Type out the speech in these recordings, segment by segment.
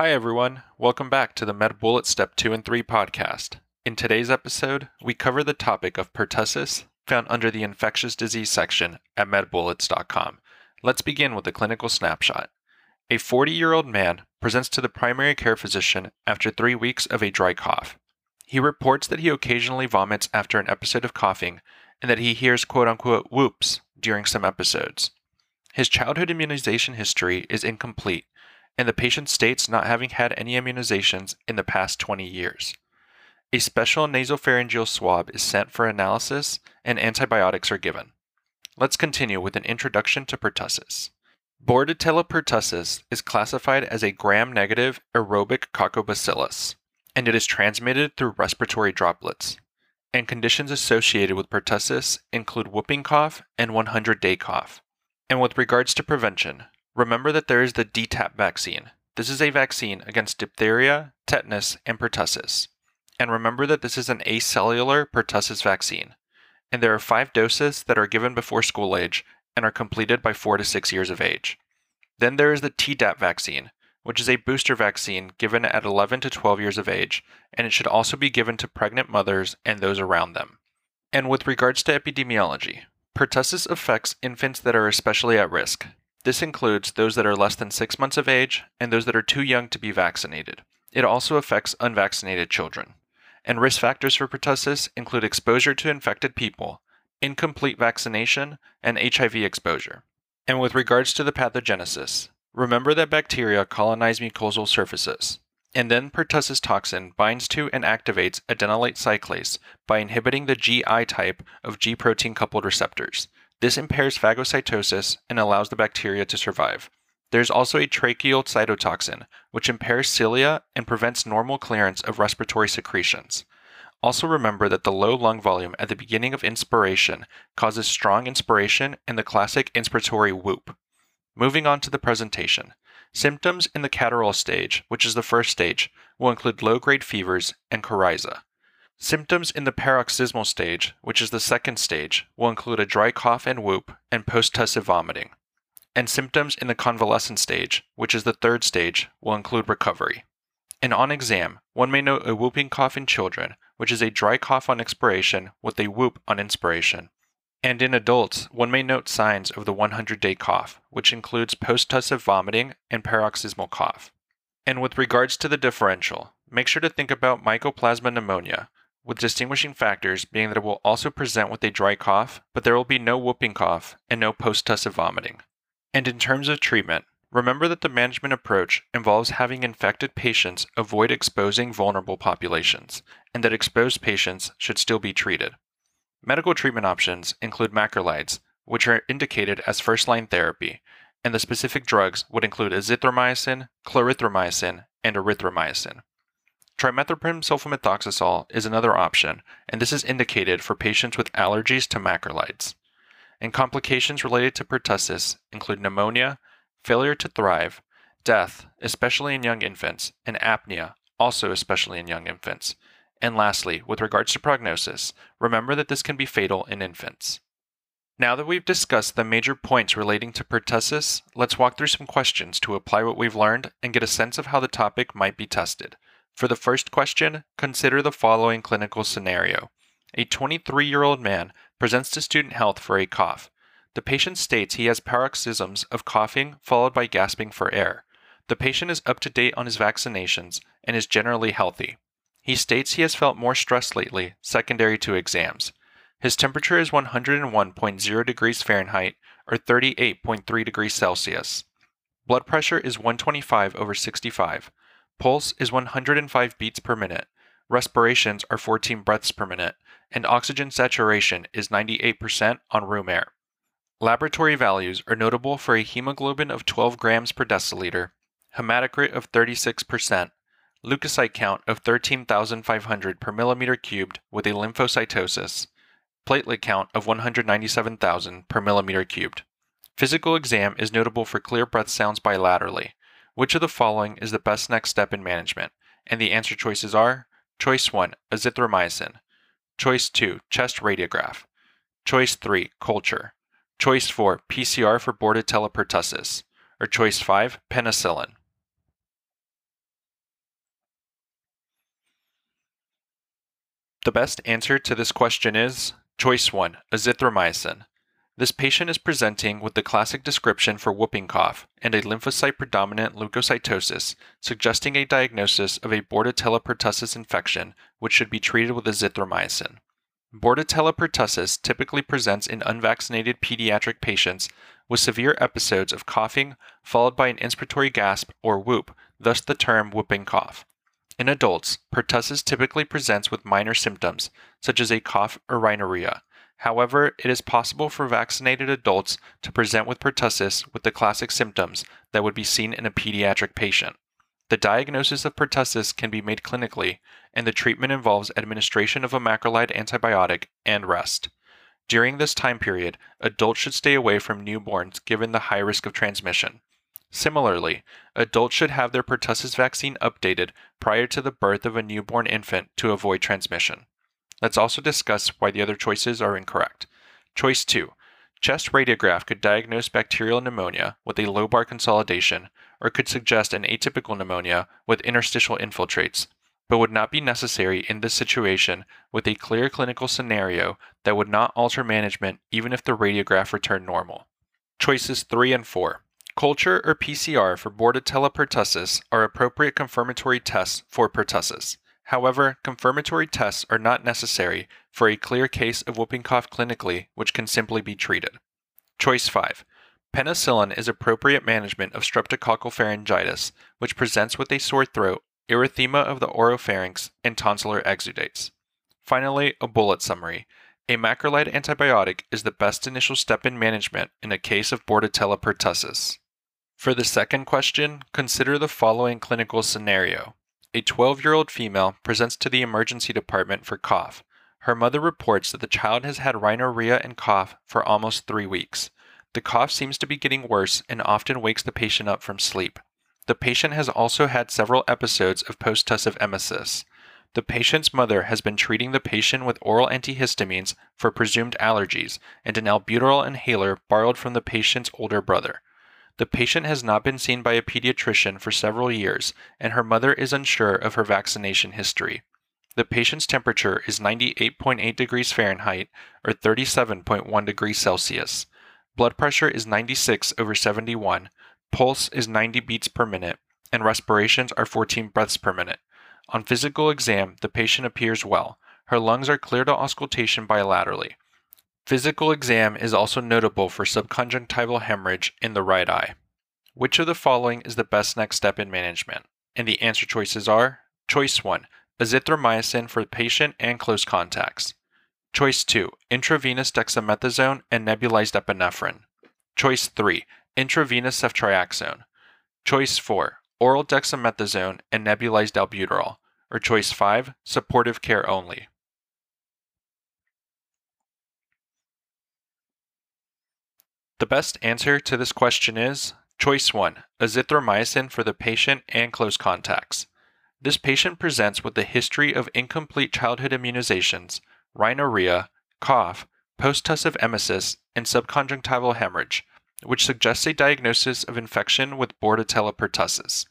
Hi, everyone. Welcome back to the MedBullet Step 2 and 3 podcast. In today's episode, we cover the topic of pertussis found under the infectious disease section at medbullets.com. Let's begin with a clinical snapshot. A 40 year old man presents to the primary care physician after three weeks of a dry cough. He reports that he occasionally vomits after an episode of coughing and that he hears quote unquote whoops during some episodes. His childhood immunization history is incomplete, and the patient states not having had any immunizations in the past 20 years. A special nasopharyngeal swab is sent for analysis, and antibiotics are given. Let's continue with an introduction to pertussis. Bordetella pertussis is classified as a gram negative aerobic coccobacillus, and it is transmitted through respiratory droplets. And conditions associated with pertussis include whooping cough and 100 day cough. And with regards to prevention, remember that there is the DTaP vaccine. This is a vaccine against diphtheria, tetanus, and pertussis. And remember that this is an acellular pertussis vaccine. And there are five doses that are given before school age and are completed by 4 to 6 years of age. Then there is the Tdap vaccine, which is a booster vaccine given at 11 to 12 years of age, and it should also be given to pregnant mothers and those around them. And with regards to epidemiology, pertussis affects infants that are especially at risk. This includes those that are less than 6 months of age and those that are too young to be vaccinated. It also affects unvaccinated children. And risk factors for pertussis include exposure to infected people, incomplete vaccination, and HIV exposure. And with regards to the pathogenesis, remember that bacteria colonize mucosal surfaces, and then pertussis toxin binds to and activates adenylate cyclase by inhibiting the Gi type of G protein coupled receptors. This impairs phagocytosis and allows the bacteria to survive. There's also a tracheal cytotoxin, which impairs cilia and prevents normal clearance of respiratory secretions. Also remember that the low lung volume at the beginning of inspiration causes strong inspiration and the classic inspiratory whoop. Moving on to the presentation. Symptoms in the catarrhal stage, which is the first stage, will include low grade fevers and coryza. Symptoms in the paroxysmal stage, which is the second stage, will include a dry cough and whoop and post-tussive vomiting. And symptoms in the convalescent stage, which is the third stage, will include recovery. And on exam, one may note a whooping cough in children, which is a dry cough on expiration with a whoop on inspiration. And in adults, one may note signs of the 100 day cough, which includes post tussive vomiting and paroxysmal cough. And with regards to the differential, make sure to think about mycoplasma pneumonia, with distinguishing factors being that it will also present with a dry cough, but there will be no whooping cough and no post tussive vomiting. And in terms of treatment, Remember that the management approach involves having infected patients avoid exposing vulnerable populations, and that exposed patients should still be treated. Medical treatment options include macrolides, which are indicated as first line therapy, and the specific drugs would include azithromycin, clarithromycin, and erythromycin. Trimethoprim sulfamethoxazole is another option, and this is indicated for patients with allergies to macrolides. And complications related to pertussis include pneumonia, failure to thrive, death, especially in young infants, and apnea, also especially in young infants. And lastly, with regards to prognosis, remember that this can be fatal in infants. Now that we've discussed the major points relating to pertussis, let's walk through some questions to apply what we've learned and get a sense of how the topic might be tested. For the first question, consider the following clinical scenario. A 23 year old man presents to student health for a cough. The patient states he has paroxysms of coughing followed by gasping for air. The patient is up to date on his vaccinations and is generally healthy. He states he has felt more stress lately, secondary to exams. His temperature is 101.0 degrees Fahrenheit or 38.3 degrees Celsius. Blood pressure is 125 over 65. Pulse is 105 beats per minute. Respirations are 14 breaths per minute, and oxygen saturation is 98% on room air. Laboratory values are notable for a hemoglobin of 12 grams per deciliter, hematocrit of 36%, leukocyte count of 13,500 per millimeter cubed with a lymphocytosis, platelet count of 197,000 per millimeter cubed. Physical exam is notable for clear breath sounds bilaterally. Which of the following is the best next step in management? And the answer choices are Choice 1, azithromycin. Choice 2, chest radiograph. Choice 3, culture. Choice 4, PCR for Bordetella pertussis. Or choice 5, penicillin. The best answer to this question is choice 1, azithromycin. This patient is presenting with the classic description for whooping cough and a lymphocyte predominant leukocytosis, suggesting a diagnosis of a Bordetella pertussis infection, which should be treated with azithromycin. Bordetella pertussis typically presents in unvaccinated pediatric patients with severe episodes of coughing followed by an inspiratory gasp or whoop, thus the term whooping cough. In adults, pertussis typically presents with minor symptoms, such as a cough or rhinorrhea. However, it is possible for vaccinated adults to present with pertussis with the classic symptoms that would be seen in a pediatric patient. The diagnosis of pertussis can be made clinically, and the treatment involves administration of a macrolide antibiotic and rest. During this time period, adults should stay away from newborns given the high risk of transmission. Similarly, adults should have their pertussis vaccine updated prior to the birth of a newborn infant to avoid transmission. Let's also discuss why the other choices are incorrect. Choice 2. Chest radiograph could diagnose bacterial pneumonia with a lobar consolidation or could suggest an atypical pneumonia with interstitial infiltrates, but would not be necessary in this situation with a clear clinical scenario that would not alter management even if the radiograph returned normal. Choices 3 and 4. Culture or PCR for Bordetella pertussis are appropriate confirmatory tests for pertussis. However, confirmatory tests are not necessary for a clear case of whooping cough clinically, which can simply be treated. Choice 5. Penicillin is appropriate management of streptococcal pharyngitis, which presents with a sore throat, erythema of the oropharynx, and tonsillar exudates. Finally, a bullet summary. A macrolide antibiotic is the best initial step in management in a case of Bordetella pertussis. For the second question, consider the following clinical scenario. A 12 year old female presents to the emergency department for cough. Her mother reports that the child has had rhinorrhea and cough for almost three weeks. The cough seems to be getting worse and often wakes the patient up from sleep. The patient has also had several episodes of post-tussive emesis. The patient's mother has been treating the patient with oral antihistamines for presumed allergies and an albuterol inhaler borrowed from the patient's older brother. The patient has not been seen by a pediatrician for several years, and her mother is unsure of her vaccination history. The patient's temperature is 98.8 degrees Fahrenheit or 37.1 degrees Celsius. Blood pressure is 96 over 71, pulse is 90 beats per minute, and respirations are 14 breaths per minute. On physical exam, the patient appears well. Her lungs are clear to auscultation bilaterally. Physical exam is also notable for subconjunctival hemorrhage in the right eye. Which of the following is the best next step in management? And the answer choices are Choice 1 azithromycin for patient and close contacts. Choice 2 intravenous dexamethasone and nebulized epinephrine. Choice 3 intravenous ceftriaxone. Choice 4 oral dexamethasone and nebulized albuterol. Or choice 5 supportive care only. The best answer to this question is choice 1 azithromycin for the patient and close contacts. This patient presents with a history of incomplete childhood immunizations, rhinorrhea, cough, post-tussive emesis, and subconjunctival hemorrhage, which suggests a diagnosis of infection with Bordetella pertussis.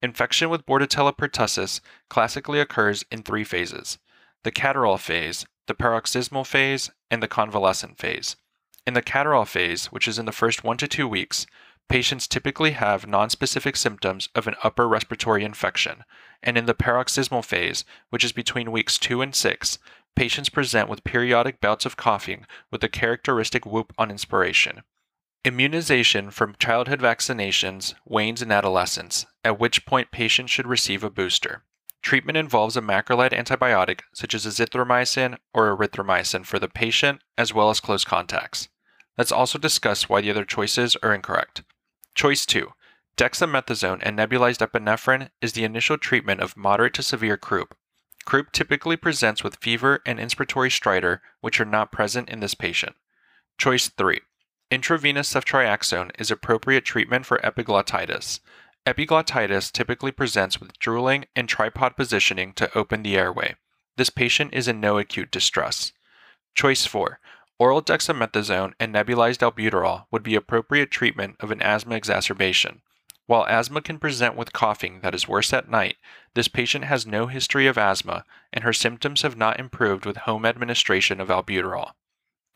Infection with Bordetella pertussis classically occurs in three phases the catarrhal phase, the paroxysmal phase, and the convalescent phase. In the catarrhal phase, which is in the first one to two weeks, patients typically have nonspecific symptoms of an upper respiratory infection, and in the paroxysmal phase, which is between weeks 2 and 6, patients present with periodic bouts of coughing with a characteristic whoop on inspiration. Immunization from childhood vaccinations wanes in adolescence, at which point patients should receive a booster. Treatment involves a macrolide antibiotic such as azithromycin or erythromycin for the patient as well as close contacts. Let's also discuss why the other choices are incorrect. Choice 2. Dexamethasone and nebulized epinephrine is the initial treatment of moderate to severe croup. Croup typically presents with fever and inspiratory stridor, which are not present in this patient. Choice 3. Intravenous ceftriaxone is appropriate treatment for epiglottitis. Epiglottitis typically presents with drooling and tripod positioning to open the airway. This patient is in no acute distress. Choice 4. Oral dexamethasone and nebulized albuterol would be appropriate treatment of an asthma exacerbation. While asthma can present with coughing that is worse at night, this patient has no history of asthma and her symptoms have not improved with home administration of albuterol.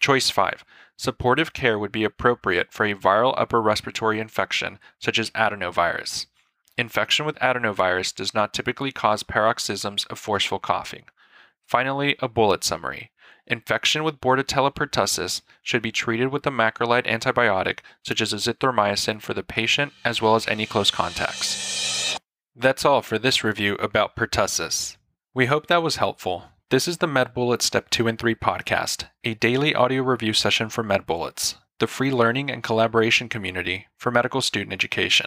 Choice 5. Supportive care would be appropriate for a viral upper respiratory infection such as adenovirus. Infection with adenovirus does not typically cause paroxysms of forceful coughing. Finally, a bullet summary. Infection with Bordetella pertussis should be treated with a macrolide antibiotic such as azithromycin for the patient as well as any close contacts. That's all for this review about pertussis. We hope that was helpful. This is the MedBullets Step 2 and 3 podcast, a daily audio review session for MedBullets, the free learning and collaboration community for medical student education.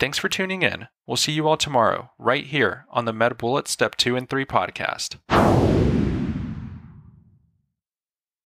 Thanks for tuning in. We'll see you all tomorrow, right here on the MedBullets Step 2 and 3 podcast.